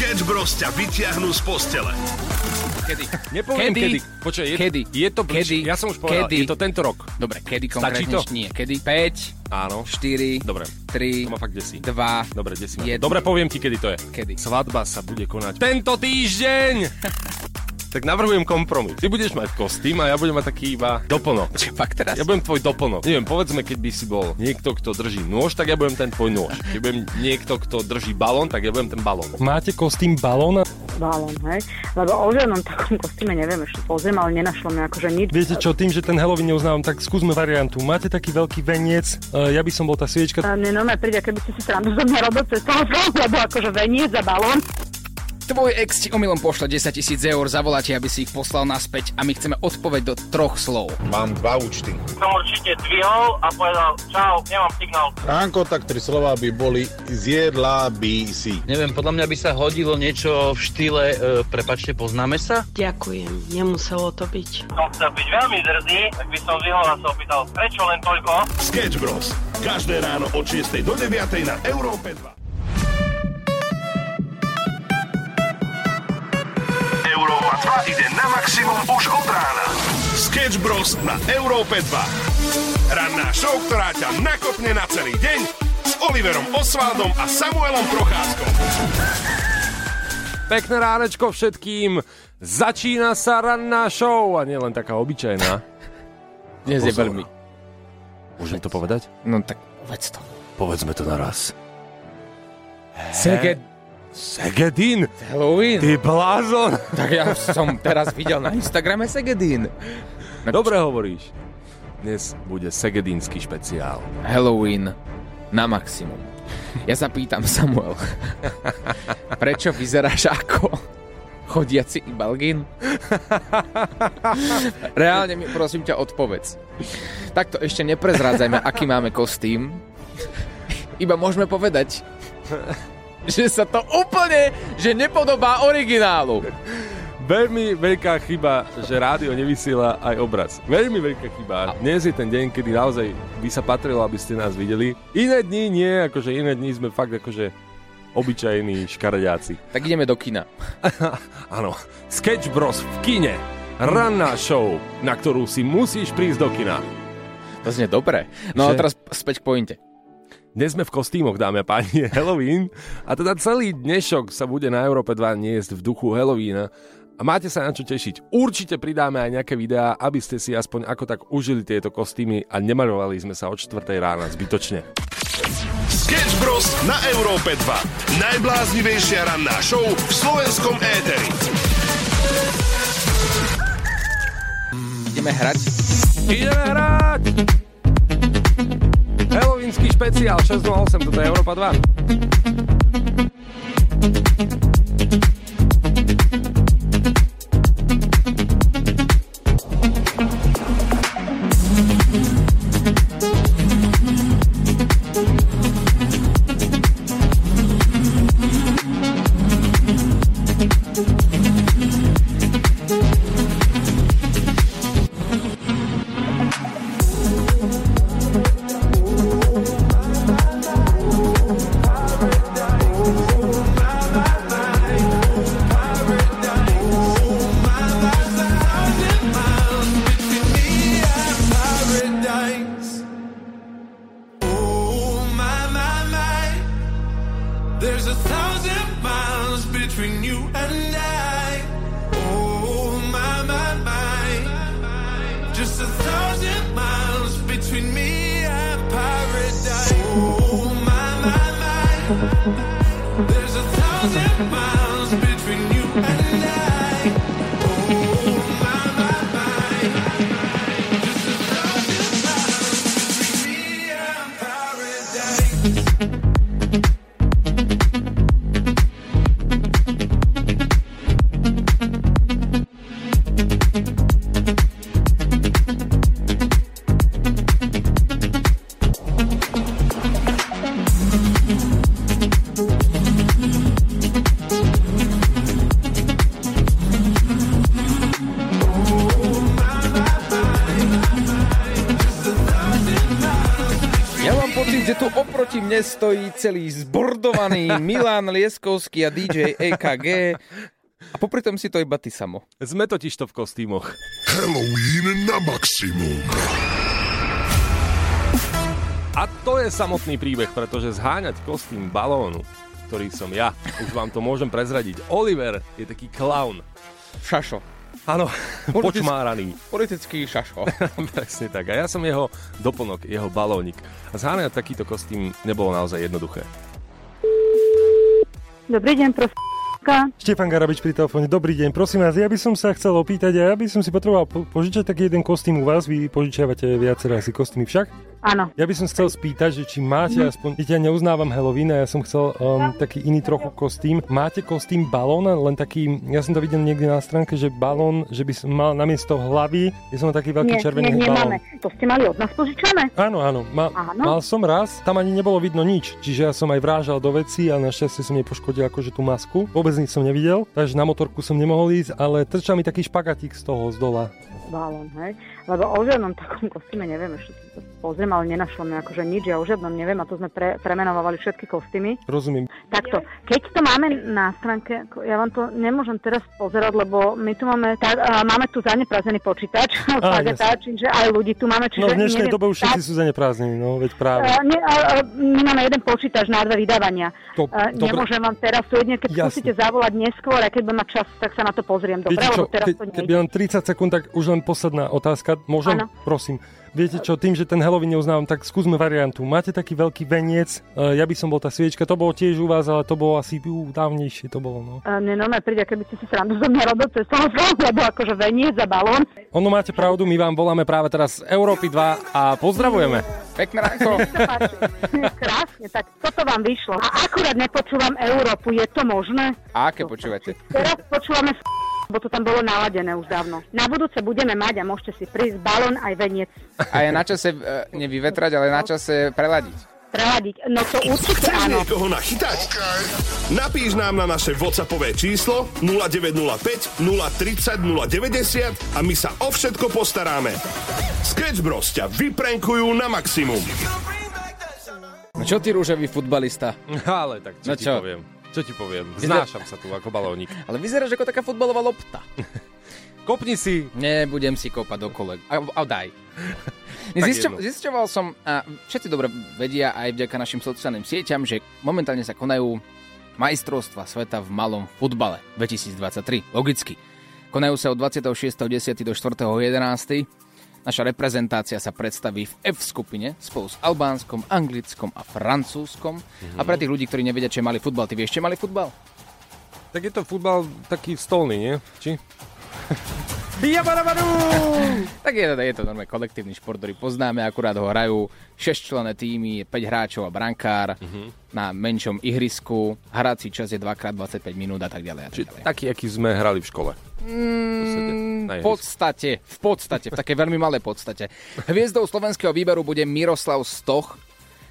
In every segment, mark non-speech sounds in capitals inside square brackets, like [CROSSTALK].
Sketch Bros ťa vyťahnú z postele. Kedy? Nepoviem kedy. Počkaj, je, Kedy? je to bliž... Kedy? Ja som už povedal, Kedy? je to tento rok. Dobre, kedy Stačí konkrétne? to? Nie. Kedy? 5, Áno. 4, Dobre. 3, To ma fakt desí. 2, Dobre, desí ma. Dobre, poviem ti, kedy to je. Kedy? Svadba sa bude konať tento týždeň! [LAUGHS] tak navrhujem kompromis. Ty budeš mať kostým a ja budem mať taký iba doplnok. Čo, fakt teraz? Ja budem tvoj doplnok. Neviem, povedzme, keď by si bol niekto, kto drží nôž, tak ja budem ten tvoj nôž. Keď budem niekto, kto drží balón, tak ja budem ten balón. Máte kostým balóna? balón, hej? Lebo o žiadnom takom kostýme neviem, ešte pozriem, ale nenašlo mi akože nič. Viete čo, tým, že ten Halloween neuznávam, tak skúsme variantu. Máte taký veľký veniec, uh, ja by som bol tá sviečka. A mne normálne príde, keby ste si srandu zo mňa robil cez telefón, lebo akože veniec za balón. Tvoj ex ti omylom pošle 10 tisíc eur, zavoláte, aby si ich poslal naspäť a my chceme odpoveď do troch slov. Mám dva účty. som určite dvihol a povedal, čau, nemám signál. Ránko, tak tri slova by boli zjedla by si. Neviem, podľa mňa by sa hodilo niečo v štýle, e, prepačte, poznáme sa? Ďakujem, nemuselo to byť. Som chcel byť veľmi drzý, tak by som zvihol a sa opýtal, prečo len toľko? Sketch Bros. Každé ráno od 6 do 9 na Európe 2. 2 ide na maximum už od rána. Sketch Bros. na Európe 2. Ranná show, ktorá ťa nakopne na celý deň s Oliverom Osvaldom a Samuelom Procházkom. Pekné ránečko všetkým. Začína sa ranná show a nie len taká obyčajná. Dnes je veľmi. Môžem to povedať? No tak povedz to. Povedzme to naraz. Seged Segedin! Halloween. Ty blázon! [LAUGHS] Tak ja som teraz videl na Instagrame Segedin. No, Dobre hovoríš. Dnes bude segedínsky špeciál. Halloween na maximum. Ja sa pýtam, Samuel, [LAUGHS] prečo vyzeráš ako chodiaci ibalgin? Reálne mi prosím ťa odpovedz. Takto ešte neprezrádzajme, aký máme kostým. Iba môžeme povedať, že sa to úplne, že nepodobá originálu. Veľmi veľká chyba, že rádio nevysiela aj obraz. Veľmi veľká chyba. Dnes je ten deň, kedy naozaj by sa patrilo, aby ste nás videli. Iné dni nie, akože iné dni sme fakt akože obyčajní škaredáci. Tak ideme do kina. [LAUGHS] Áno, Sketch Bros v kine. Ranná show, na ktorú si musíš prísť do kina. To znie dobre. No a Že- teraz späť k pointe. Dnes sme v kostýmoch, dámy a páni, je [LAUGHS] Halloween a teda celý dnešok sa bude na Európe 2 niesť v duchu Halloweena a máte sa na čo tešiť. Určite pridáme aj nejaké videá, aby ste si aspoň ako tak užili tieto kostýmy a nemaľovali sme sa od 4 rána zbytočne. Sketch Bros. na Európe 2. Najbláznivejšia ranná show v slovenskom éteri. Ideme hrať. Ideme hrať! Halloweenský špeciál 608, toto je Európa 2. mne stojí celý zbordovaný [LAUGHS] Milan Lieskovský a DJ EKG a popri tom si to iba ty samo. Sme totiž to v kostýmoch. Halloween na maximum. A to je samotný príbeh, pretože zháňať kostým balónu, ktorý som ja, už vám to môžem prezradiť. Oliver je taký clown. Šašo. Áno, Politick- počmáraný. Politický šašo. [LAUGHS] Presne tak. A ja som jeho doplnok, jeho balónik. A zháňať takýto kostým nebolo naozaj jednoduché. Dobrý deň, prosím. Štefan Garabič pri telefóne. Dobrý deň, prosím vás, ja by som sa chcel opýtať, a ja by som si potreboval po- požičať taký jeden kostým u vás, vy požičiavate viaceré asi kostýmy však? Áno. Ja by som chcel spýtať, že či máte aspoň, keď ja neuznávam Halloween a ja som chcel um, taký iný trochu kostým. Máte kostým balón, len taký, ja som to videl niekde na stránke, že balón, že by som mal namiesto hlavy, ja som taký veľký Nie, červený nie, balón. nemáme. To ste mali od nás požičané? Áno, áno, ma, Áno. mal som raz, tam ani nebolo vidno nič, čiže ja som aj vrážal do veci a našťastie som nepoškodil akože tú masku. Vôbec nič som nevidel, takže na motorku som nemohol ísť, ale trčal mi taký špagatík z toho, z dola. Balón, hej. Lebo o žiadnom takom kostýme neviem, ešte to pozriem, ale nenašlo mi akože nič, ja o žiadnom neviem a to sme pre, premenovali všetky kostýmy. Rozumiem. Takto, keď to máme na stránke, ja vám to nemôžem teraz pozerať, lebo my tu máme, uh, máme tu zaneprázdnený počítač, Fageta, [LAUGHS] čiže aj ľudí tu máme, čiže No v dnešnej neviem, dobe už všetci tak- sú zaneprázdnení, no veď práve. Uh, nie, uh, my máme jeden počítač na dve vydávania. To- uh, nemôžem vám teraz tu jedne, keď Jasne. skúsite zavolať neskôr, a keď budem mať čas, tak sa na to pozriem. Dobre, Viete čo, lebo teraz keď, to nejde. mám 30 sekúnd, tak už len posledná otázka. Môžem? Áno. Prosím. Viete čo, tým, že ten Halloween neuznávam, tak skúsme variantu. Máte taký veľký veniec, e, ja by som bol tá sviečka, to bolo tiež u vás, ale to bolo asi ú, dávnejšie, to bolo, no. Uh, nie, normálne príde, keby ste si srandu zo mňa robil cez toho lebo akože veniec za balón. Ono máte pravdu, my vám voláme práve teraz z Európy 2 a pozdravujeme. Pekné ránko. [LAUGHS] Krásne, tak toto vám vyšlo. A akurát nepočúvam Európu, je to možné? A aké počúvate? Teraz počúvame bo to tam bolo naladené už dávno. Na budúce budeme mať a môžete si prísť balón aj veniec A je na čase e, nevyvetrať, ale na čase preladiť. preladiť. No to určite Chceš áno. niekoho nachytať? Napíš nám na naše WhatsAppové číslo 0905 030 090 a my sa o všetko postaráme. Sketch Bros ťa vyprenkujú na maximum. No čo ty, rúžový futbalista? [LAUGHS] Ale tak čo No ti čo? poviem? Čo ti poviem? Znášam sa tu ako balónik. Ale vyzeráš ako taká futbalová lopta. [LAUGHS] Kopni si. Nebudem si kopať do. A, a daj. [LAUGHS] Zisťoval som, a všetci dobre vedia aj vďaka našim sociálnym sieťam, že momentálne sa konajú majstrovstva sveta v malom futbale 2023. Logicky. Konajú sa od 26.10. do 4.11. Naša reprezentácia sa predstaví v F skupine spolu s Albánskom, Anglickom a Francúzskom. A pre tých ľudí, ktorí nevedia, čo je malý futbal, ty vieš, čo je malý futbal? Tak je to futbal taký stolný, nie? Či? [LAUGHS] Tak je, to- je to normálne kolektívny šport, ktorý poznáme, akurát ho hrajú 6 člené týmy, 5 hráčov a brankár na menšom ihrisku. Hrací čas je 2x25 minút a tak ďalej. A tak Či ďalej. taký, aký sme hrali v škole. Mm, v podstate, v podstate, v takej veľmi malej podstate. Hviezdou slovenského výberu bude Miroslav Stoch,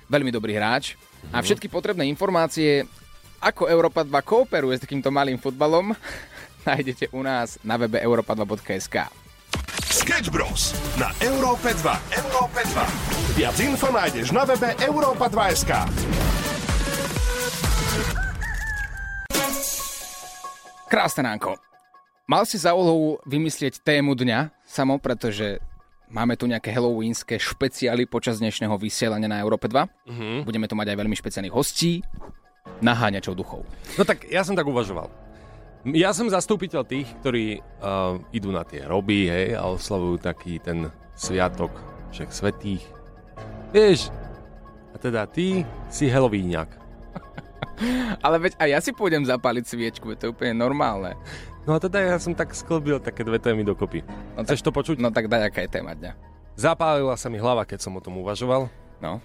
veľmi dobrý hráč. A všetky potrebné informácie, ako Európa 2 kooperuje s takýmto malým futbalom, [LAUGHS] nájdete u nás na webe europa2.sk. Sketch Bros. na Európe 2. Európe 2. Viac info nájdeš na webe Európa 2.sk. Krásne ránko. Mal si za úlohu vymyslieť tému dňa, samo, pretože máme tu nejaké halloweenské špeciály počas dnešného vysielania na Európe 2. Mhm. Budeme tu mať aj veľmi špeciálnych hostí, naháňačov duchov. No tak ja som tak uvažoval. Ja som zastupiteľ tých, ktorí uh, idú na tie roby, hej, a oslavujú taký ten sviatok všech svetých. Vieš, a teda ty si Halloweeniak. [LAUGHS] Ale veď aj ja si pôjdem zapáliť sviečku, to je úplne normálne. No a teda ja som tak sklbil také dve témy dokopy. No Chceš to počuť? No tak daj, aká je téma dňa. Zapálila sa mi hlava, keď som o tom uvažoval. No.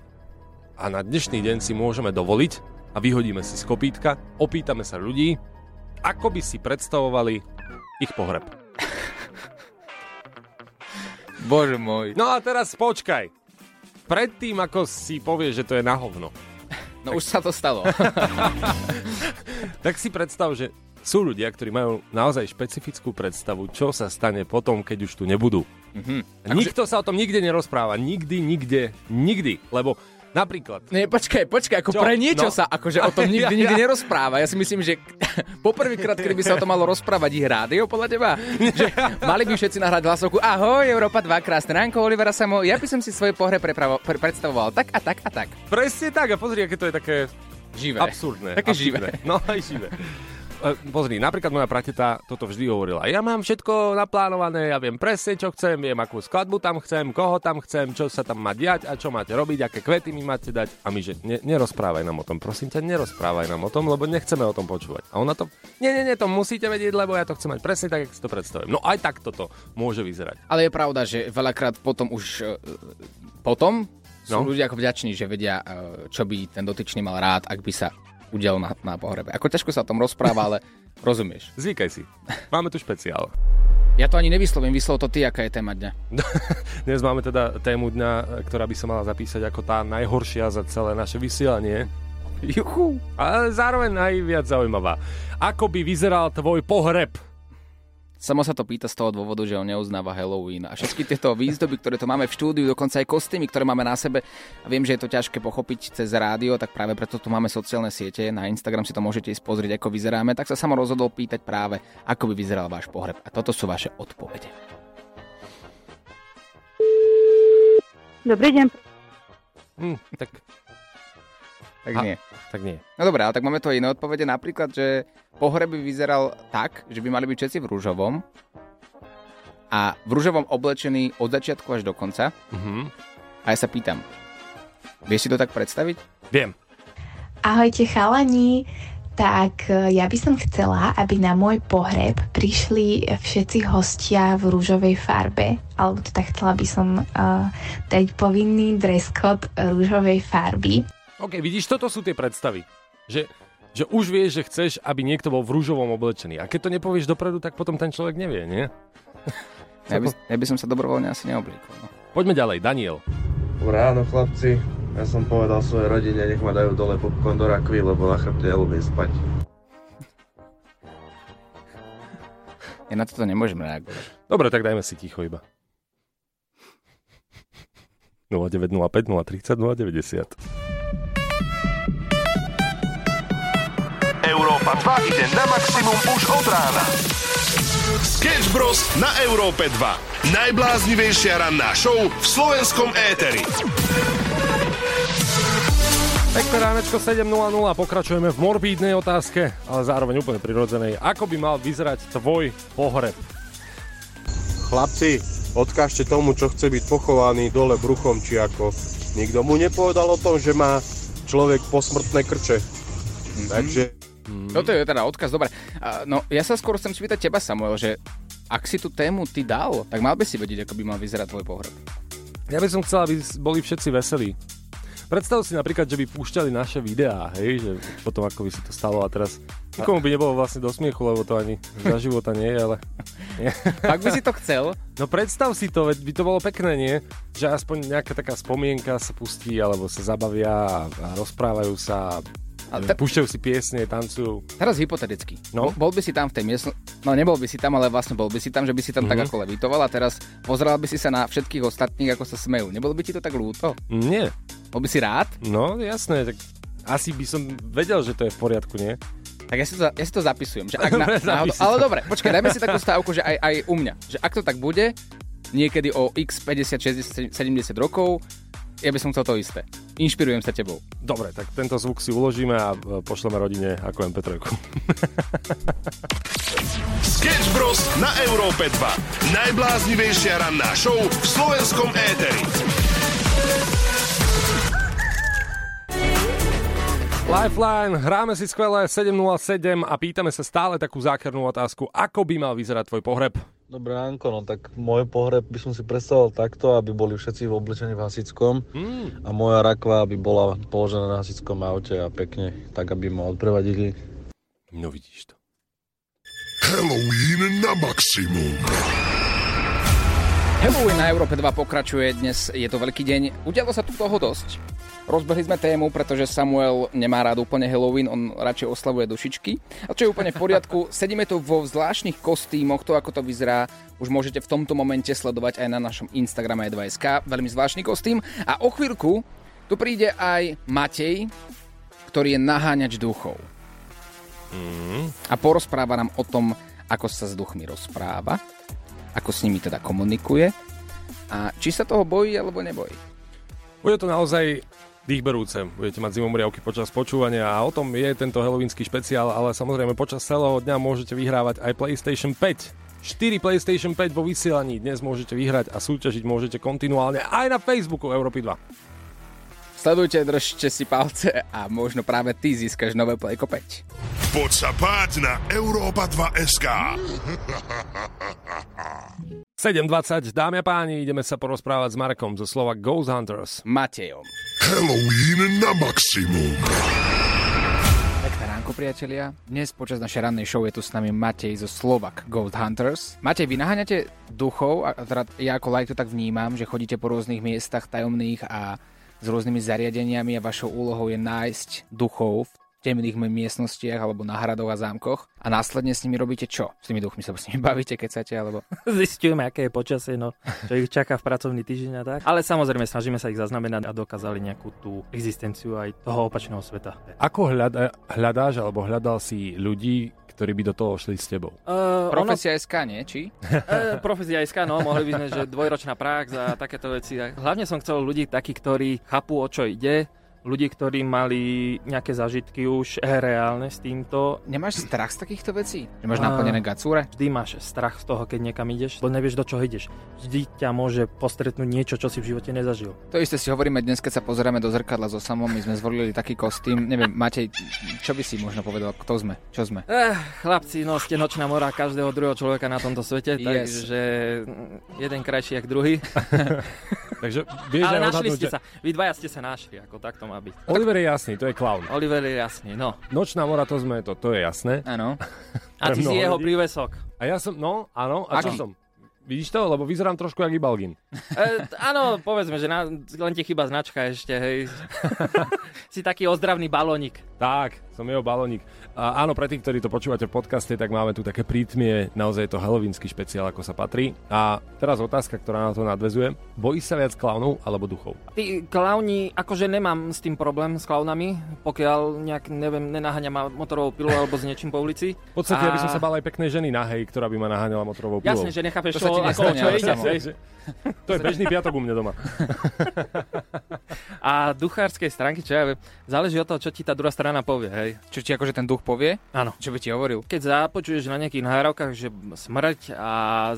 A na dnešný deň si môžeme dovoliť a vyhodíme si z kopítka, opýtame sa ľudí, ako by si predstavovali ich pohreb. [LAUGHS] Bože môj. No a teraz počkaj. Predtým, ako si povieš, že to je na hovno, No už sa to stalo. [LAUGHS] tak si predstav, že sú ľudia, ktorí majú naozaj špecifickú predstavu, čo sa stane potom, keď už tu nebudú. Mhm. A Nikto sa o tom nikde nerozpráva. Nikdy, nikde, nikdy. Lebo Napríklad. Nie, počkaj, počkaj, ako Čo? pre niečo No. sa akože o tom [LAUGHS] nikdy, nikdy nerozpráva. Ja si myslím, že [LAUGHS] poprvýkrát, kedy by sa o tom malo rozprávať, ich rádio podľa teba. Že [LAUGHS] mali by všetci nahrať hlasovku Ahoj, Európa 2, krásne ránko, Olivera Samo. Ja by som si svoje pohre prepravo, pre, predstavoval tak a tak a tak. Presne tak a pozri, aké to je také Živé. absurdné. Také absurdné. živé. No aj živé. E, Pozri, napríklad moja prateta toto vždy hovorila. Ja mám všetko naplánované, ja viem presne, čo chcem, viem, akú skladbu tam chcem, koho tam chcem, čo sa tam má diať a čo máte robiť, aké kvety mi máte dať. A my, že ne, nerozprávaj nám o tom, prosím ťa, nerozprávaj nám o tom, lebo nechceme o tom počúvať. A ona to, nie, nie, nie, to musíte vedieť, lebo ja to chcem mať presne tak, jak si to predstavujem. No aj tak toto môže vyzerať. Ale je pravda, že veľakrát potom už e, potom sú No. ľudia ako vďační, že vedia, e, čo by ten dotyčný mal rád, ak by sa udial na, na pohrebe. Ako ťažko sa o tom rozpráva, ale rozumieš. [LAUGHS] Zvykaj si. Máme tu špeciál. Ja to ani nevyslovím, vyslov to ty, aká je téma dňa. [LAUGHS] Dnes máme teda tému dňa, ktorá by sa mala zapísať ako tá najhoršia za celé naše vysielanie. Juchu. Ale zároveň najviac zaujímavá. Ako by vyzeral tvoj pohreb? Samo sa to pýta z toho dôvodu, že on neuznáva Halloween. A všetky tieto výzdoby, ktoré tu máme v štúdiu, dokonca aj kostýmy, ktoré máme na sebe. A viem, že je to ťažké pochopiť cez rádio, tak práve preto tu máme sociálne siete. Na Instagram si to môžete ísť pozrieť, ako vyzeráme. Tak sa samo rozhodol pýtať práve, ako by vyzeral váš pohreb. A toto sú vaše odpovede. Dobrý deň. Hm, tak, Tak A- nie. tak nie. No dobré, ale tak máme tu aj iné odpovede. Napríklad, že pohreb by vyzeral tak, že by mali byť všetci v rúžovom a v rúžovom oblečení od začiatku až do konca. Mhm. A ja sa pýtam, vieš si to tak predstaviť? Viem. Ahojte chalani, tak e, ja by som chcela, aby na môj pohreb prišli všetci hostia v rúžovej farbe, alebo teda chcela by som uh, dať povinný dress code rúžovej farby. OK, vidíš, toto sú tie predstavy. Že, že už vieš, že chceš, aby niekto bol v rúžovom oblečený. A keď to nepovieš dopredu, tak potom ten človek nevie, nie? [LAUGHS] Ja by, ja by som sa dobrovoľne asi neoblíkol. No. Poďme ďalej, Daniel. Ráno chlapci, ja som povedal svojej rodine, nech ma dajú dole popcorn do rakvy, lebo na chrbte ja ľúbim spať. [LAUGHS] Ja na toto nemôžem reagovať. Dobre, tak dajme si ticho iba. 0905 030 090. Európa 2 ide na maximum už od rána. Sketch Bros. na Európe 2. Najbláznivejšia ranná show v slovenskom éteri. Pekné ránečko 7.00, pokračujeme v morbídnej otázke, ale zároveň úplne prirodzenej. Ako by mal vyzerať tvoj pohreb? Chlapci, odkážte tomu, čo chce byť pochovaný dole bruchom, či ako. Nikto mu nepovedal o tom, že má človek posmrtné krče. Takže Toto je teda odkaz, dobre. No, ja sa skôr chcem spýtať teba, Samuel, že ak si tú tému ty dal, tak mal by si vedieť, ako by mal vyzerať tvoj pohreb. Ja by som chcel, aby boli všetci veselí. Predstav si napríklad, že by púšťali naše videá, hej, že potom ako by si to stalo a teraz nikomu by nebolo vlastne do smiechu, lebo to ani za života nie je, ale... Nie. [LAUGHS] Ak by si to chcel, No predstav si to, veď by to bolo pekné, nie? Že aspoň nejaká taká spomienka sa pustí, alebo sa zabavia a, rozprávajú sa, a te- púšťajú si piesne, tancujú. teraz hypoteticky. No. Bol, by si tam v tej miestnosti, no nebol by si tam, ale vlastne bol by si tam, že by si tam mm-hmm. tak Mhm. ako levitoval a teraz pozeral by si sa na všetkých ostatných, ako sa smejú. Nebolo by ti to tak ľúto? Nie. Bol by si rád? No, jasné, tak asi by som vedel, že to je v poriadku, nie? Tak ja si to, ja si to zapisujem. Že ak [LAUGHS] na, zapíš si ale dobre, počkaj, dajme si takú stávku, že aj, aj u mňa. Že ak to tak bude, niekedy o x 50, 60, 70 rokov, ja by som chcel to isté. Inšpirujem sa tebou. Dobre, tak tento zvuk si uložíme a e, pošleme rodine ako MP3. [LAUGHS] Sketch Bros. na Európe 2. Najbláznivejšia ranná show v slovenskom éteri. Lifeline, hráme si skvelé 707 a pýtame sa stále takú zákernú otázku, ako by mal vyzerať tvoj pohreb? Dobré ránko, no tak môj pohreb by som si predstavoval takto, aby boli všetci v oblečení v hasickom Mm. a moja rakva by bola položená na hasickom aute a pekne, tak aby ma odprevadili. No vidíš to. Halloween na maximum. Halloween na Európe 2 pokračuje dnes, je to veľký deň. Udialo sa tu toho dosť. Rozbehli sme tému, pretože Samuel nemá rád úplne Halloween, on radšej oslavuje dušičky. A čo je úplne v poriadku, [LAUGHS] sedíme tu vo zvláštnych kostýmoch, to ako to vyzerá, už môžete v tomto momente sledovať aj na našom Instagrame 2SK, veľmi zvláštny kostým. A o chvíľku Tu príde aj Matej, ktorý je naháňač duchov. Mm. A porozpráva nám o tom, ako sa s duchmi rozpráva, ako s nimi teda komunikuje a či sa toho bojí alebo nebojí. Bude to naozaj dýchberúce. Budete mať zimomriavky počas počúvania a o tom je tento helovínsky špeciál, ale samozrejme počas celého dňa môžete vyhrávať aj PlayStation 5. 4 PlayStation 5 vo vysielaní dnes môžete vyhrať a súťažiť môžete kontinuálne aj na Facebooku Európy 2. Sledujte, držte si palce a možno práve ty získaš nové Playko 5. Poď sa páť na Európa 2 SK. 7.20, dámy a páni, ideme sa porozprávať s Markom zo slova Ghost Hunters. Matejom. Halloween na maximum. Pekné ránko, priatelia. Dnes počas našej rannej show je tu s nami Matej zo Slovak Ghost Hunters. Matej, vy naháňate duchov, a teda ja ako like to tak vnímam, že chodíte po rôznych miestach tajomných a s rôznymi zariadeniami a vašou úlohou je nájsť duchov v temných miestnostiach alebo na hradoch a zámkoch a následne s nimi robíte čo? S tými duchmi sa s nimi bavíte, keď chcete, alebo... [LAUGHS] Zistujeme, aké je počasie, no, čo ich čaká v pracovný týždeň a tak. Ale samozrejme snažíme sa ich zaznamenať a dokázali nejakú tú existenciu aj toho opačného sveta. Ako hľada, hľadáš alebo hľadal si ľudí, ktorí by do toho šli s tebou? Uh, Profesia SK, nie? Či? Uh, profesia SK, no, mohli by sme, že dvojročná prax a takéto veci. Hlavne som chcel ľudí takých, ktorí chápu, o čo ide, ľudí, ktorí mali nejaké zažitky už reálne s týmto. Nemáš strach z takýchto vecí? Nemáš A- naplnené gacúre? Vždy máš strach z toho, keď niekam ideš, lebo nevieš, do čoho ideš. Vždy ťa môže postretnúť niečo, čo si v živote nezažil. To isté si hovoríme dnes, keď sa pozeráme do zrkadla so samom, my sme zvolili taký kostým. Neviem, Matej, čo by si možno povedal, kto sme? Čo sme? Eh, chlapci, no ste nočná mora každého druhého človeka na tomto svete, Yes. takže jeden krajší jak druhý. [LAUGHS] Takže vieš Ale našli odhadnúť, ste že- sa, vy dvaja ste sa našli, ako tak to má byť. Oliver je jasný, to je clown. Oliver je jasný, no. Nočná mora, to sme to, to je jasné. Áno. [LAUGHS] A ty si jeho ľudí. prívesok. A ja som, no, áno, a čo Aký? som? Vidíš to? Lebo vyzerám trošku jak Ibalgin. [LAUGHS] E, áno, povedzme, že na, len ti chyba značka ešte, hej. [LAUGHS] si taký ozdravný balónik. Tak, som jeho balónik. A áno, pre tých, ktorí to počúvate v podcaste, tak máme tu také prítmie, naozaj je to helovínsky špeciál, ako sa patrí. A teraz otázka, ktorá na to nadvezuje. Bojíš sa viac klaunov alebo duchov? Tí klauni, akože nemám s tým problém s klaunami, pokiaľ nejak, neviem, nenaháňa ma motorovou pilou alebo s niečím po ulici. V podstate, ja by som sa bal aj peknej ženy nahej, ktorá by ma naháňala motorovou pilou. Jasne, že nechápeš, čo, ako, nestane, čo ide. hej. To je bežný piatok u mňa doma. [LAUGHS] A duchárskej stránky, čo ja viem, záleží od toho, čo ti tá druhá strana povie, hej. Čo ti akože ten duch povie? Áno. Čo by ti hovoril? Keď započuješ na nejakých nahrávkach, že smrť a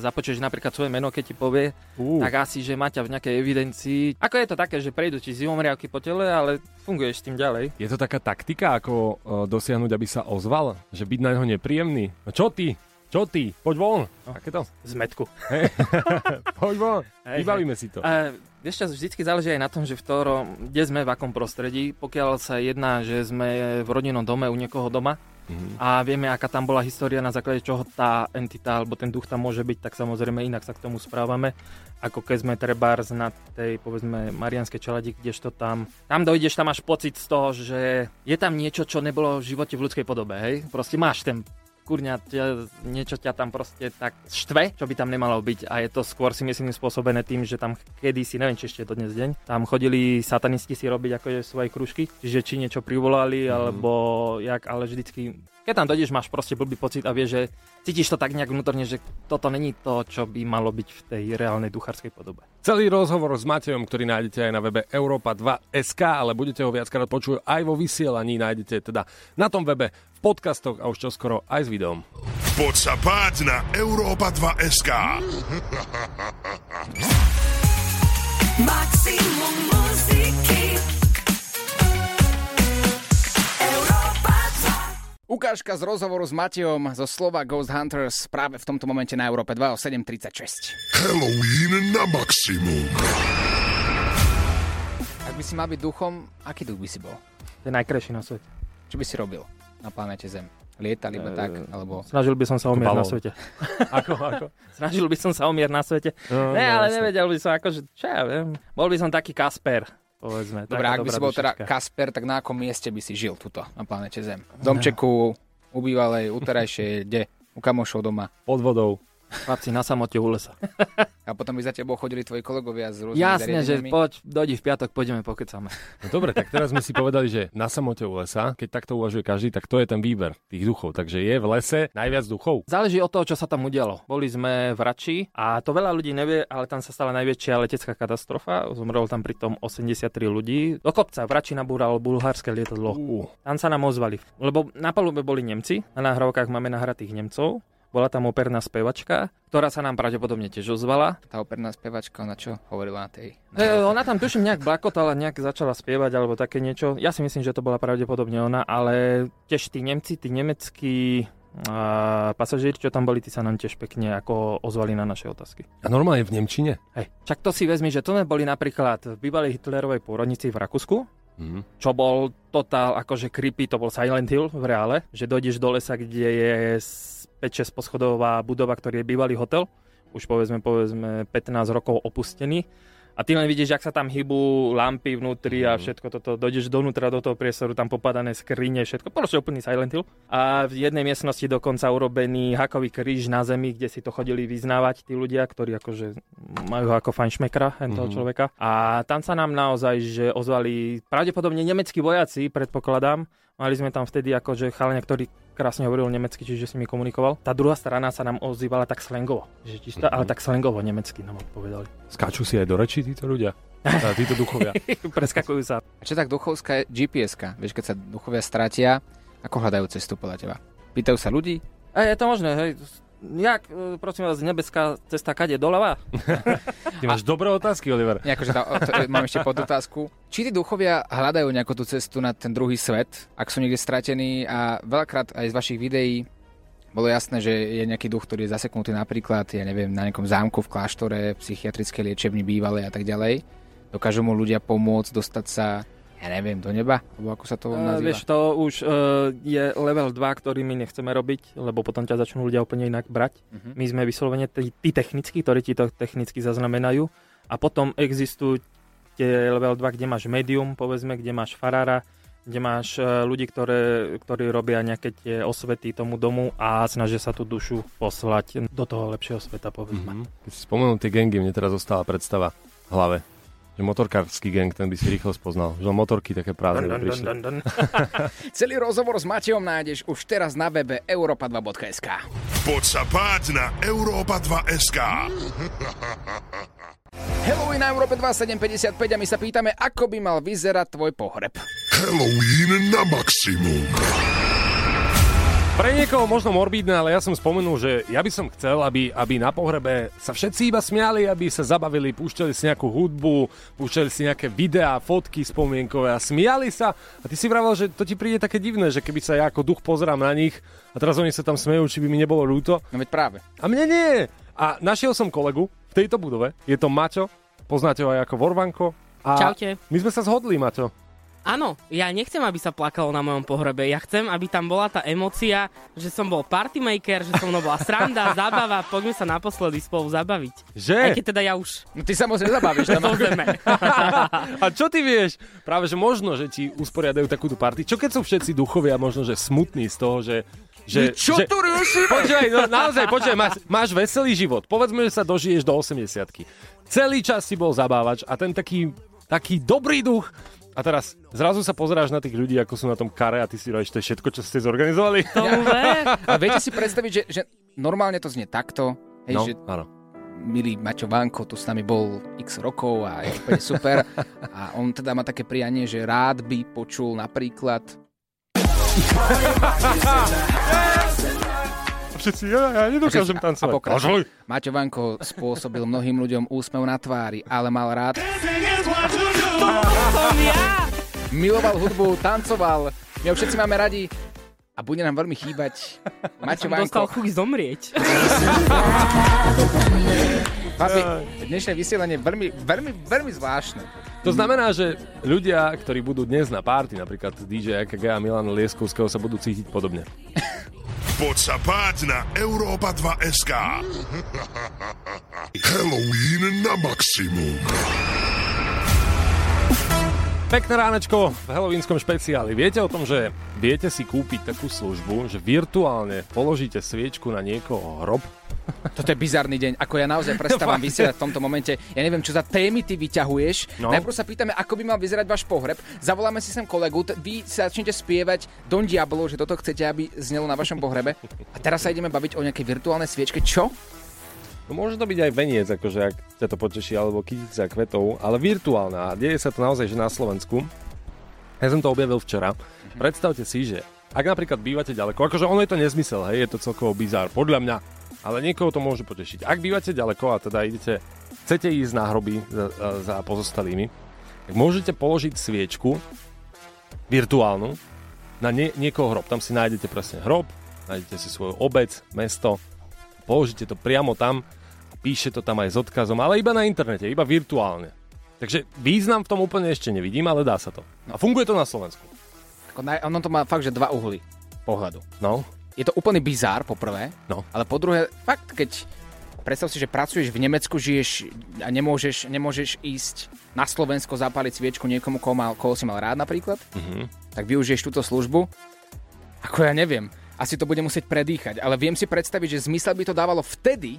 započuješ napríklad svoje meno, keď ti povie, Ú. tak asi, že má ťa v nejakej evidencii. Ako je to také, že prejdú ti zimomriavky po tele, ale funguješ s tým ďalej. Je to taká taktika, ako uh, dosiahnuť, aby sa ozval? Že byť na neho nepríjemný? No čo ty? Čo ty? Poď von. No. Takéto. Zmetku. Hej. [LAUGHS] Poď von. Hej, Vybavíme si to. A vieš čo, vždycky záleží aj na tom, že v ktorom, kde sme, v akom prostredí. Pokiaľ sa jedná, že sme v rodinnom dome u niekoho doma Mhm. a vieme, aká tam bola história, na základe čoho tá entita alebo ten duch tam môže byť, tak samozrejme inak sa k tomu správame. Ako keď sme trebárs na tej, povedzme, Marianskej čeladi, kdežto tam, tam dojdeš, tam máš pocit z toho, že je tam niečo, čo nebolo v živote v ľudskej podobe, hej? Proste máš ten kurňa, ťa, niečo ťa tam proste tak štve, čo by tam nemalo byť. A je to skôr si myslím spôsobené tým, že tam kedysi, neviem či ešte je to dnes deň, tam chodili satanisti si robiť akože svoje kružky, čiže či niečo privolali, alebo jak, ale vždycky keď tam dojdeš, máš proste blbý pocit a vieš, že cítiš to tak nejak vnútorne, že toto není to, čo by malo byť v tej reálnej duchárskej podobe. Celý rozhovor s Matejom, ktorý nájdete aj na webe Europa2.sk, ale budete ho viackrát počuť aj vo vysielaní, nájdete teda na tom webe, v podcastoch a už čoskoro aj s videom. Poď sa páť na Európa 2 SK. Maximum Ukážka z rozhovoru s Matejom zo slova Ghost Hunters práve v tomto momente na Európe 2 o 7.36. Halloween na maximum. Ak by si mal byť duchom, aký duch by si bol? To je najkrajší na svete. Čo by si robil na planete Zem? Lietal iba tak, alebo... Snažil by som sa o mier na svete. [LAUGHS] Ako, ako? Snažil by som sa o mier na svete. No, ne, no, ale jasne. nevedel by som, akože, čo ja viem. Bol by som taký Kasper, povedzme. Dobre, ak by si bol teda dušička. Kasper, tak na akom mieste by si žil tuto na planete Zem? V domčeku, u bývalej, u terajšej, kde? U kamošov doma. Pod vodou. Chlapci na samote u lesa. A potom by za tebou chodili tvoji kolegovia z rôznymi Jasne, že poď, dojdi v piatok, pôjdeme pokecame. No dobre, tak teraz sme si povedali, že na samote u lesa, keď takto uvažuje každý, tak to je ten výber tých duchov. Takže je v lese najviac duchov. Záleží od toho, čo sa tam udialo. Boli sme v Rači a to veľa ľudí nevie, ale tam sa stala najväčšia letecká katastrofa. Zomrelo tam pritom 83 ľudí. Do kopca v Rači nabúralo bulharské lietadlo. Uh. Tam sa nám ozvali, lebo na palube boli Nemci, na nahrávkach máme nahratých Nemcov. Bola tam operná spevačka, ktorá sa nám pravdepodobne tiež ozvala. Tá operná spevačka, ona čo hovorila na tej... E, ona tam tuším nejak blakotala, nejak začala spievať alebo také niečo. Ja si myslím, že to bola pravdepodobne ona, ale tiež tí Nemci, tí nemeckí a pasažieri, čo tam boli, tí sa nám tiež pekne ako ozvali na naše otázky. A normálne v Nemčine? Hej, čak to si vezmi, že to sme boli napríklad v bývalej Hitlerovej pôrodnici v Rakúsku, Mhm. čo bol totál akože creepy, to bol Silent Hill v reále, že dojdeš do lesa, kde je 5-6 poschodová budova, ktorý je bývalý hotel, už povedzme, povedzme 15 rokov opustený. A ty len vidíš, jak sa tam hýbu lampy vnútri a všetko toto. Dojdeš donútra do toho priestoru, tam popadané skrine, všetko. Proste úplný Silent Hill. A v jednej miestnosti dokonca urobený hakový kríž na zemi, kde si to chodili vyznávať tí ľudia, ktorí akože majú ako fajnšmekra toho Mhm. človeka. A tam sa nám naozaj, že ozvali pravdepodobne nemeckí vojaci, predpokladám. Mali sme tam vtedy akože chalania, ktorý krásne hovoril nemecky, čiže si mi komunikoval. Tá druhá strana sa nám ozývala tak slangovo, že čisto, Mhm. ale tak slangovo nemecky nám odpovedali. Skáču si aj do reči títo ľudia? A títo duchovia. [LAUGHS] Preskakujú sa. A čo tak duchovská je GPS-ka? Vieš, keď sa duchovia stratia, ako hľadajú cestu podľa teba? Pýtajú sa ľudí? E, je to možné, hej. Jak, e, prosím vás, nebeská cesta kade doľava? [LAUGHS] Ty máš dobré otázky, Oliver. Akože tá, to, mám ešte podotázku. Či tí duchovia hľadajú nejakú tú cestu na ten druhý svet, ak sú niekde stratení a veľakrát aj z vašich videí bolo jasné, že je nejaký duch, ktorý je zaseknutý napríklad, ja neviem, na nejakom zámku v kláštore, psychiatrickej liečebni bývalej a tak ďalej. Dokážu mu ľudia pomôcť dostať sa, ja neviem, do neba? Alebo ako sa to Uh, nazýva? vieš, to už uh, je level 2, ktorý my nechceme robiť, lebo potom ťa začnú ľudia úplne inak brať. Mhm. My sme vyslovene tí, tí technickí, ktorí ti to technicky zaznamenajú. A potom existujú tie level 2, kde máš medium, povedzme, kde máš farára, kde máš uh, ľudí, ktoré, ktorí robia nejaké tie osvety tomu domu a snažia sa tú dušu poslať do toho lepšieho sveta, povedzme. Mhm. Si spomenul tie gengy, mne teraz zostala predstava v hlave. Že motorkársky gang, ten by si rýchlo spoznal. Že motorky také prázdne by prišli. [LAUGHS] Celý rozhovor s Matejom nájdeš už teraz na webe europa2.sk. Poď sa páť na Európa 2 SK. Halloween na Európe 2755 a my sa pýtame, ako by mal vyzerať tvoj pohreb. Halloween na maximum. Pre niekoho možno morbídne, ale ja som spomenul, že ja by som chcel, aby, aby na pohrebe sa všetci iba smiali, aby sa zabavili, púšťali si nejakú hudbu, púšťali si nejaké videá, fotky spomienkové a smiali sa. A ty si vravel, že to ti príde také divné, že keby sa ja ako duch pozerám na nich a teraz oni sa tam smejú, či by mi nebolo ľúto. No veď práve. A mne nie. A našiel som kolegu v tejto budove, je to Maťo, poznáte ho aj ako Vorvanko. A Čaute. My sme sa zhodli, Maťo. Áno, ja nechcem, aby sa plakalo na mojom pohrebe. Ja chcem, aby tam bola tá emocia, že som bol partymaker, že som mnou bola sranda, [LAUGHS] zábava, poďme sa naposledy spolu zabaviť. Že? Aj keď teda ja už. No ty sa moc nezabavíš tam. [LAUGHS] A čo ty vieš? Práve, že možno, že ti usporiadajú takúto party. Čo keď sú všetci duchovia možno, že smutní z toho, že... že Čo že, tu riešime? Počkaj, no naozaj, počkaj, máš, máš veselý život. Povedzme, že sa dožiješ do 80 Celý čas si bol zabávač a ten taký, taký dobrý duch a teraz zrazu sa pozeráš na tých ľudí, ako sú na tom kare a ty si hovoríš, to je všetko, čo ste zorganizovali. A viete si predstaviť, že, že normálne to znie takto, hej, No, že áno. milý Maťo Vanko tu s nami bol x rokov a je úplne super. A on teda má také prianie, že rád by počul napríklad Všetci, ja, ja nedokážem A tancovať. pokračuj. Maťo Vanko spôsobil mnohým ľuďom úsmev na tvári, ale mal rád. Miloval hudbu, tancoval. My ho všetci máme radi a bude nám veľmi chýbať Maťo Som dostal Vanko. chuť zomrieť. Chlapi, dnešné vysielanie je veľmi, veľmi, veľmi zvláštne. To znamená, že ľudia, ktorí budú dnes na párty, napríklad DJ AKG a Milan Lieskovského, sa budú cítiť podobne. Poď sa páť na Európa 2 SK. Halloween na maximum. Pekné ránečko v halloweenskom špeciáli. Viete o tom, že viete si kúpiť takú službu, že virtuálne položíte sviečku na niekoho hrob? Toto je bizarný deň. Ako ja naozaj prestávam [LAUGHS] vysielať v tomto momente. Ja neviem, čo za témy ty vyťahuješ. No. No. Najprv sa pýtame, ako by mal vyzerať váš pohreb. Zavoláme si sem kolegu, t- vy sa začnete spievať Don Diablo, že toto chcete, aby znelo na vašom pohrebe. A teraz sa ideme baviť o nejakej virtuálnej sviečke. Čo? No môže to byť aj veniec, akože ak ťa to poteší, alebo kytica kvetov, ale virtuálna. A deje sa to naozaj, že na Slovensku. Ja som to objavil včera. Predstavte si, že ak napríklad bývate ďaleko, akože ono je to nezmysel, hej, je to celkovo bizár, podľa mňa, ale niekoho to môže potešiť. Ak bývate ďaleko a teda idete, chcete ísť na hroby za, za pozostalými, tak môžete položiť sviečku virtuálnu na nie, niekoho hrob. Tam si nájdete presne hrob, nájdete si svoju obec, mesto, položíte to priamo tam, píše to tam aj s odkazom, ale iba na internete, iba virtuálne. Takže význam v tom úplne ešte nevidím, ale dá sa to. A funguje to na Slovensku. Ono to má fakt, že dva uhly pohľadu. No. Je to úplný bizár, po prvé. No. Ale po druhé, fakt, keď predstav si, že pracuješ v Nemecku, žiješ a nemôžeš, nemôžeš ísť na Slovensko zapáliť sviečku niekomu, koho, mal, koho si mal rád napríklad, Mhm. tak využiješ túto službu. Ako ja neviem, asi to bude musieť predýchať, ale viem si predstaviť, že zmysel by to dávalo vtedy,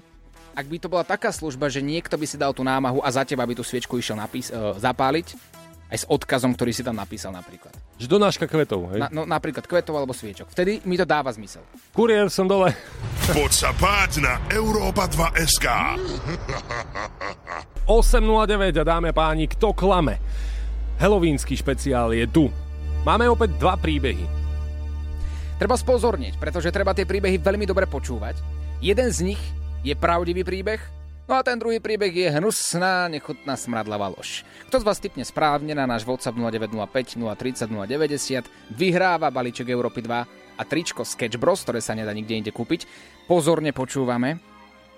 ak by to bola taká služba, že niekto by si dal tú námahu a za teba by tú sviečku išiel napís- uh, zapáliť, aj s odkazom, ktorý si tam napísal napríklad. Že donáška kvetov, hej? Na, no, napríklad kvetov alebo sviečok. Vtedy mi to dáva zmysel. Kuriér som dole. Poď sa páť na Európa 2 SK. 8.09 a dáme páni, kto klame? Halloweensky špeciál je tu. Máme opäť dva príbehy. Treba spozorniť, pretože treba tie príbehy veľmi dobre počúvať. Jeden z nich je pravdivý príbeh, no a ten druhý príbeh je hnusná, nechutná smradlavá lož. Kto z vás typne správne na náš WhatsApp 0905 030 090 vyhráva balíček Európy 2 a tričko Sketch Bros, ktoré sa nedá nikde inde kúpiť. Pozorne počúvame.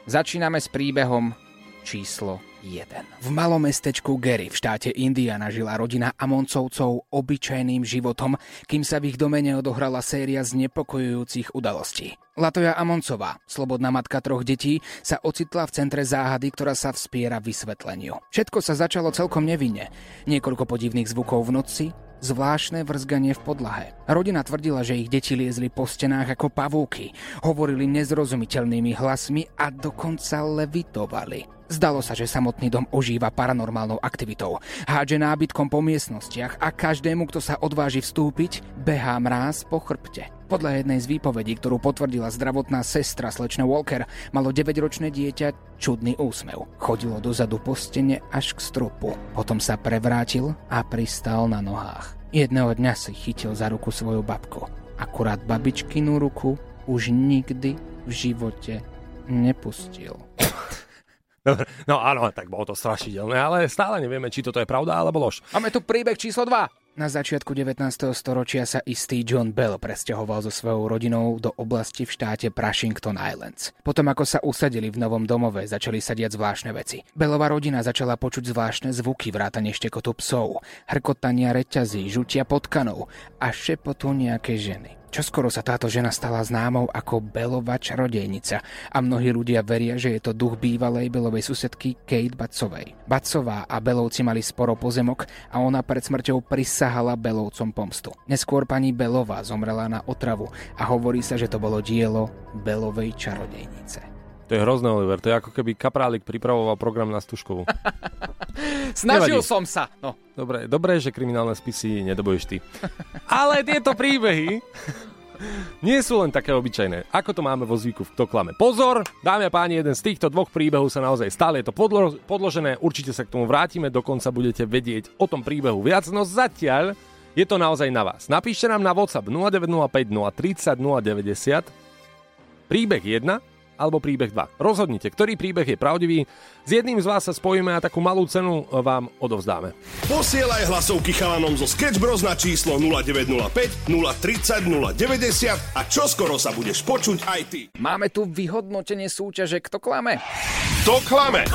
Začíname s príbehom číslo 1. V malom mestečku Gary v štáte Indiana žila rodina Amoncovcov obyčajným životom, kým sa v ich domene odohrala séria znepokojujúcich udalostí. Latoja Amoncová, slobodná matka troch detí, sa ocitla v centre záhady, ktorá sa vspiera vysvetleniu. Všetko sa začalo celkom nevinne. Niekoľko podivných zvukov v noci, zvláštne vrzganie v podlahe. Rodina tvrdila, že ich deti liezli po stenách ako pavúky, hovorili nezrozumiteľnými hlasmi a dokonca levitovali. Zdalo sa, že samotný dom ožíva paranormálnou aktivitou. Hádže nábytkom po miestnostiach a každému, kto sa odváži vstúpiť, behá mráz po chrbte. Podľa jednej z výpovedí, ktorú potvrdila zdravotná sestra slečna Walker, malo 9-ročné dieťa čudný úsmev. Chodilo dozadu po stene až k stropu. Potom sa prevrátil a pristal na nohách. Jedného dňa si chytil za ruku svoju babku. Akurát babičkinu ruku už nikdy v živote nepustil. Dobre, no áno, tak bolo to strašidelné, ale stále nevieme, či toto je pravda alebo lož. Máme tu príbeh číslo 2. Na začiatku 19. storočia sa istý John Bell presťahoval so svojou rodinou do oblasti v štáte Brushington Islands. Potom ako sa usadili v novom domove, začali sa diať zvláštne veci. Bellová rodina začala počuť zvláštne zvuky vrátane štekotu psov, hrkotania reťazí, žutia potkanov a šepotu nejakej ženy. Čoskoro sa táto žena stala známou ako Belová čarodejnica a mnohí ľudia veria, že je to duch bývalej Belovej susedky Kate Bacovej. Bacová a Belovci mali sporo pozemok a ona pred smrťou prisahala Belovcom pomstu. Neskôr pani Belová zomrela na otravu a hovorí sa, že to bolo dielo Belovej čarodejnice. To je hrozné, Oliver. To je ako keby Kaprálik pripravoval program na Stužkovú. [LAUGHS] Snažil Nevadí. som sa! No. Dobre, dobre, že kriminálne spisy nedobuješ ty. Ale tieto príbehy nie sú len také obyčajné. Ako to máme vo zvyku v Kto klame. Pozor, dámy a páni, jeden z týchto dvoch príbehov sa naozaj stále je to podlo- podložené. Určite sa k tomu vrátime, dokonca budete vedieť o tom príbehu viac, no zatiaľ je to naozaj na vás. Napíšte nám na WhatsApp 0905 030 090 príbeh 1 alebo príbeh 2. Rozhodnite, ktorý príbeh je pravdivý. S jedným z vás sa spojíme a takú malú cenu vám odovzdáme. Posielaj hlasovky chalanom zo Sketch Bros na číslo 0905 030 090 a čoskoro sa budeš počuť aj ty. Máme tu vyhodnotenie súťaže Kto klame? To klame!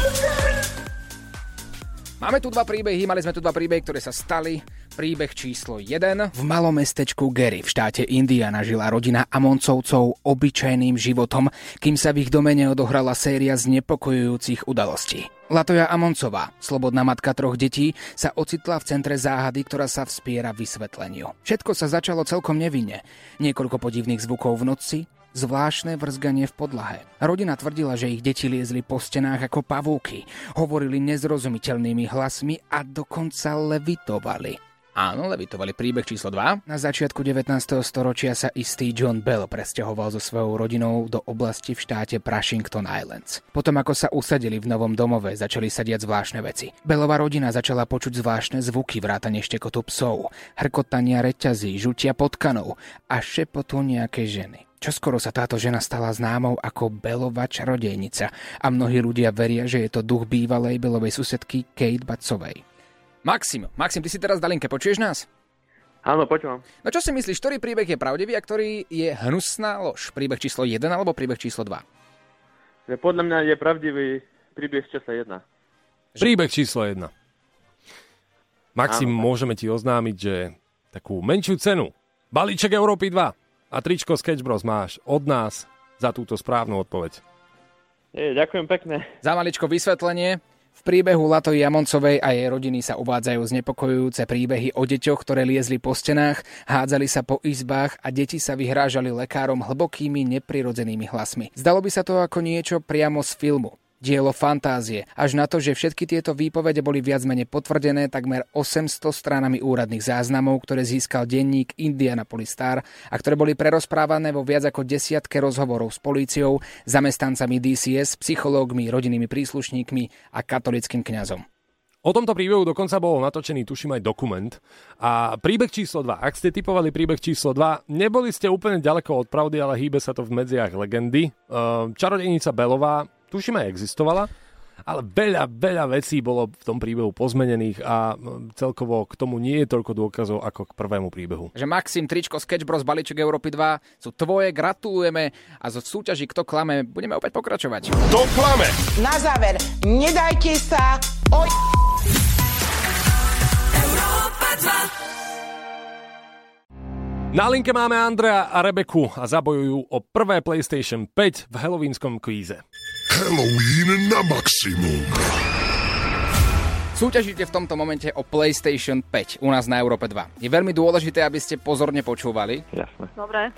Máme tu dva príbehy, mali sme tu dva príbehy, ktoré sa stali. Príbeh číslo 1. V malom mestečku Gary v štáte Indiana žila rodina Amoncovcov obyčajným životom, kým sa v ich domene odohrala séria znepokojujúcich udalostí. Latoja Amoncová, slobodná matka troch detí, sa ocitla v centre záhady, ktorá sa vspiera vysvetleniu. Všetko sa začalo celkom nevinne. Niekoľko podivných zvukov v noci, zvláštne vrzganie v podlahe. Rodina tvrdila, že ich deti liezli po stenách ako pavúky, hovorili nezrozumiteľnými hlasmi a dokonca levitovali. Áno, levitovali príbeh číslo 2. Na začiatku 19. storočia sa istý John Bell presťahoval so svojou rodinou do oblasti v štáte Washington Islands. Potom ako sa usadili v novom domove, začali sa diať zvláštne veci. Bellová rodina začala počuť zvláštne zvuky vrátane štekotu psov, hrkotania reťazí, žutia potkanov a šepotu nejakej ženy. Čoskoro sa táto žena stala známou ako Belová čarodejnica a mnohí ľudia veria, že je to duch bývalej Belovej susedky Kate Batsovej. Maxim, Maxim, ty si teraz Dalinke, počuješ nás? Áno, počúvam. No čo si myslíš, ktorý príbeh je pravdivý a ktorý je hnusná lož? Príbeh číslo 1 alebo príbeh číslo 2? Že podľa mňa je pravdivý príbeh číslo 1. Príbeh číslo 1. Maxim, Áno, môžeme ti oznámiť, že takú menšiu cenu, balíček Európy 2 a tričko Sketch Bros máš od nás za túto správnu odpoveď. Je, ďakujem pekne. Za maličko vysvetlenie. V príbehu Latoji Jamoncovej a jej rodiny sa uvádzajú znepokojujúce príbehy o deťoch, ktoré liezli po stenách, hádzali sa po izbách a deti sa vyhrážali lekárom hlbokými, neprirodzenými hlasmi. Zdalo by sa to ako niečo priamo z filmu. Dielo fantázie, až na to, že všetky tieto výpovede boli viac menej potvrdené takmer 800 stranami úradných záznamov, ktoré získal denník Indianapolis Star a ktoré boli prerozprávané vo viac ako desiatke rozhovorov s políciou, zamestnancami DCS, psychológmi, rodinnými príslušníkmi a katolickým kňazom. O tomto príbehu dokonca bol natočený, tuším, aj dokument. A príbeh číslo 2. Ak ste typovali príbeh číslo 2, neboli ste úplne ďaleko od pravdy, ale hýbe sa to v medziach legendy. Ehm, Čarodejnica Belová, tuším aj existovala, ale veľa, veľa vecí bolo v tom príbehu pozmenených a celkovo k tomu nie je toľko dôkazov ako k prvému príbehu. Že Maxim, tričko, Sketch Bros, balíček Európy 2 sú tvoje, gratulujeme a zo súťaží Kto klame budeme opäť pokračovať. Kto klame? Na záver, nedajte sa o... Na linke máme Andrea a Rebeku a zabojujú o prvé PlayStation 5 v halloweenskom kvíze. Halloween na maximum. Súťažíte v tomto momente o PlayStation 5 u nás na Európe 2. Je veľmi dôležité, aby ste pozorne počúvali. Jasné. Dobre.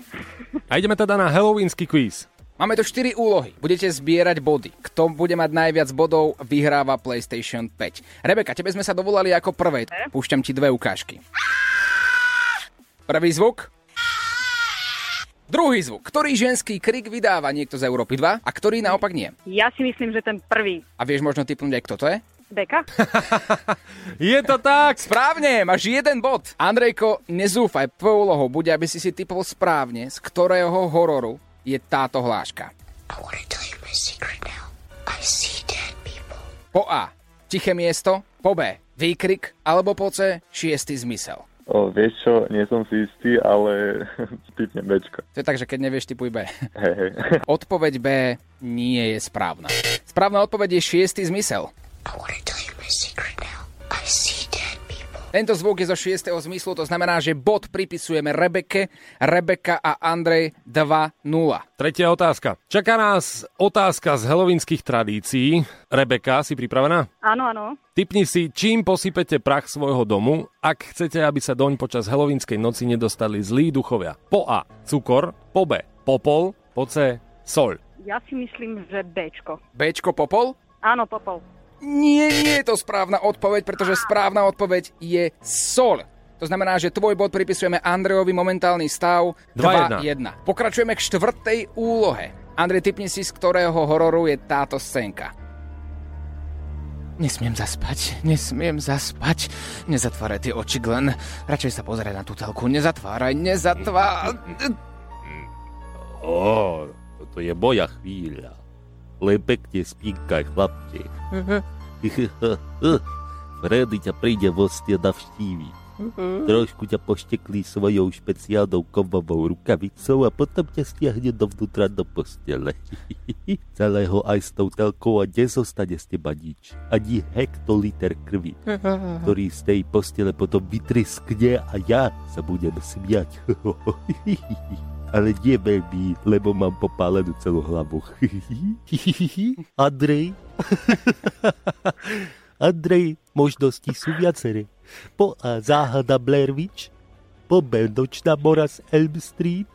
A ideme teda na halloweensky kvíz. Máme tu 4 úlohy. Budete zbierať body. Kto bude mať najviac bodov, vyhráva PlayStation 5. Rebeka, tebe sme sa dovolali ako prvej. Púšťam ti dve ukážky. Prvý zvuk. Druhý zvuk. Ktorý ženský krik vydáva niekto z Európy 2 a ktorý naopak nie? Ja si myslím, že ten prvý. A vieš možno typnúť aj kto to je? Beka? [LAUGHS] Je to tak! Správne, máš jeden bod. Andrejko, nezúfaj, tvojou úlohou bude, aby si si typol správne, z ktorého hororu je táto hláška. Po A. Tiché miesto. Po B. Výkrik. Alebo po C. Šiestý zmysel. O, vieš čo, nie som si istý, ale [LAUGHS] typnem Bčko. To je tak, že keď nevieš, typuj B. Hej, hej. Odpoveď B nie je správna. Správna odpoveď je šiestý zmysel. Tento zvuk je zo šiestého zmyslu, to znamená, že bod pripisujeme Rebeke, Rebeka a Andrej 2-0. Tretia otázka. Čaká nás otázka z helovinských tradícií. Rebeka, si pripravená? Áno, áno. Typni si, čím posypete prach svojho domu, ak chcete, aby sa doň počas helovinskej noci nedostali zlí duchovia. Po A. Cukor. Po B. Popol. Po C. Sol. Ja si myslím, že Bčko. Bčko popol? Áno, popol. Nie, nie je to správna odpoveď, pretože správna odpoveď je sol. To znamená, že tvoj bod pripisujeme Andrejovi momentálny stav 2-1. Pokračujeme k štvrtej úlohe. Andrej, typni si, z ktorého hororu je táto scénka. Nesmiem zaspať, nesmiem zaspať. Nezatváraj tie oči, Glenn. Radšej sa pozeraj na tú telku. Nezatváraj, nezatváraj. Ó, to je moja chvíľa. Len pekne spínkaj, chlapče. [LAUGHS] Freddy ťa príde vo ste navštíviť. Trošku ťa pošteklí svojou špeciálnou kovovou rukavicou a potom ťa stiahne dovnútra do postele. [LAUGHS] Celého aj s tou telkou a nezostane z teba nič. Ani hektoliter krvi, ktorý z tej postele potom vytriskne a ja sa budem smiať. [LAUGHS] Ale nie veľmi, lebo mám popálenú celú hlavu. [LAUGHS] Andrej? [LAUGHS] Andrej, možnosti sú viaceré. Po A záhada Blair Witch, po B nočná mora z Elm Street,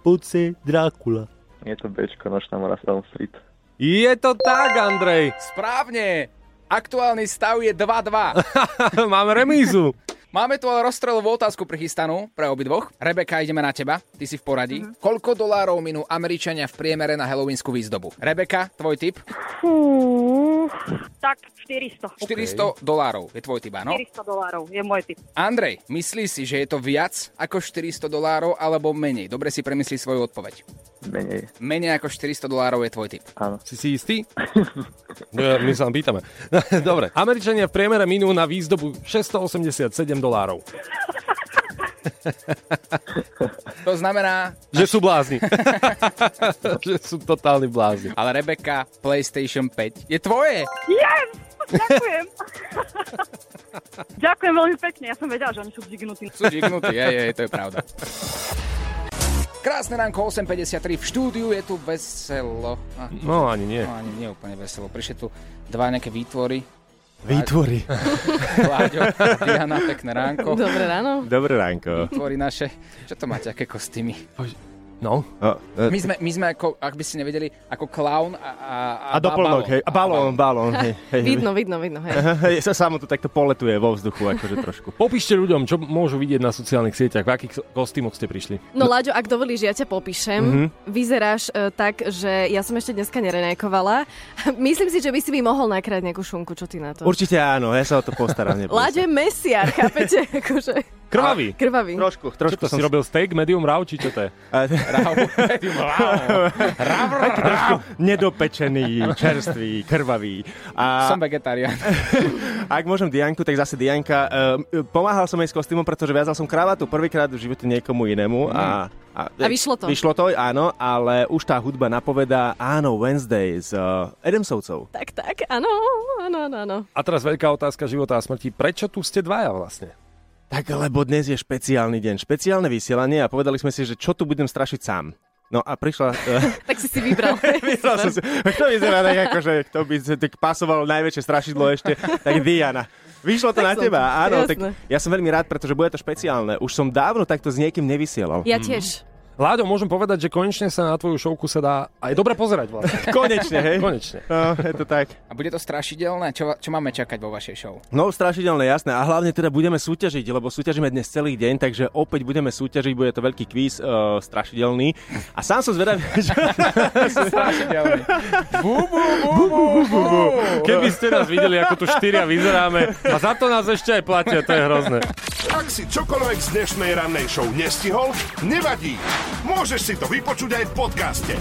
Poce Drákula. Je to Bčko, Nočná mora Elm Street. Je to tak, Andrej. Správne. Aktuálny stav je 2-2. [LAUGHS] Máme remízu. Máme tu ale rozstrelovú otázku prichystanú pre obidvoch. Rebeka, ideme na teba. Ty si v poradí. Mm-hmm. Koľko dolárov minú Američania v priemere na halloweenskú výzdobu? Rebeka, tvoj tip? Fú, tak 400. 400 dolárov je tvoj tip, áno? 400 dolárov je môj typ. Andrej, myslíš si, že je to viac ako 400 dolárov alebo menej? Dobre si premyslí svoju odpoveď. Menej. Menej ako 400 dolárov je tvoj tip. Áno. Si si istý? [LAUGHS] No, my sa len pýtame. [LAUGHS] Dobre. Američania v priemere minú na výzdobu 687 dolárov. To znamená... Že sú blázni. [LAUGHS] že sú totálni blázni. Ale Rebeka, PlayStation 5 je tvoje. Yes! Ďakujem. Ďakujem veľmi pekne, ja som vedela, že oni sú žignutí. Sú žignutí, je, je, to je pravda. Krásne ránko, 8.53 v štúdiu, je tu veselo. Ah, No, ani nie. No, ani nie úplne veselo. Prišli tu dva nejaké výtvory. Výtvory. [LAUGHS] Láďo, Diana, pekné ránko. Dobré ráno. Dobré ránko. Výtvory naše. Čo to máte, aké kostýmy? No. My sme, my sme ako, ak by ste nevedeli, ako clown a, a, A doplnok, hej. A balón, balón, [LAUGHS] hej. hej. Vidno, vidno, vidno, hej. Hej, sa samo tu takto poletuje vo vzduchu, akože trošku. [LAUGHS] Popíšte ľuďom, čo môžu vidieť na sociálnych sieťach, v akých kostýmoch ste prišli. No Láďo, ak dovolíš, ja ťa popíšem. Mhm. Vyzeráš e, tak, že ja som ešte dneska nerenajkovala. [LAUGHS] Myslím si, že by si mi mohol nakráť nejakú šunku, čo ty na to? Určite áno, ja sa o to postaram. Láďo je mesiar, chápete? akože... Krvavý. Krvavý. Trošku, Čo trošku to si robil steak, medium raw, či čo to je? [LAUGHS] Taký trošku nedopečený, čerstvý, krvavý. A Som vegetarián. [LAUGHS] ak môžem Dianku, tak zase Dianka. Uh, pomáhal som jej s kostýmom, pretože viazal som kravatu prvýkrát v živote niekomu inému. A, a, A vyšlo to. Vyšlo to, áno, ale už tá hudba napovedá, áno, Wednesday s uh, Adamsovcov. Tak, tak, áno, áno, áno, áno. A teraz veľká otázka života a smrti. Prečo tu ste dvaja vlastne? Tak lebo dnes je špeciálny deň, špeciálne vysielanie a povedali sme si, že čo tu budem strašiť sám. No a prišla... [LAUGHS] Tak si si vybral. [LAUGHS] Vybral som si, kto vyzerá tak akože, kto by tak pasoval najväčšie strašidlo ešte, tak Diana. Vyšlo to Tak na teba, to, áno, tak jasné. ja som veľmi rád, pretože bude to špeciálne. Už som dávno takto s niekým nevysielal. Ja tiež. Láďo, môžem povedať, že konečne sa na tvoju šovku sa dá aj dobre pozerať vlastne. [LAUGHS] Konečne, hej? Konečne. No, je to tak. A bude to strašidelné? Čo, čo máme čakať vo vašej show? No, strašidelné, jasné. A hlavne teda budeme súťažiť, lebo súťažíme dnes celý deň, takže opäť budeme súťažiť, bude to veľký kvíz uh, strašidelný. A sám som zvedavý, [LAUGHS] že... strašidelný. Bu, bu, bu, bu, bu, bu. Keby ste nás videli, ako tu štyria vyzeráme a za to nás ešte aj platia, to je hrozné. Ak si čokoľvek z dnešnej rannej show nestihol, nevadí. Môžeš si to vypočuť aj v podcaste.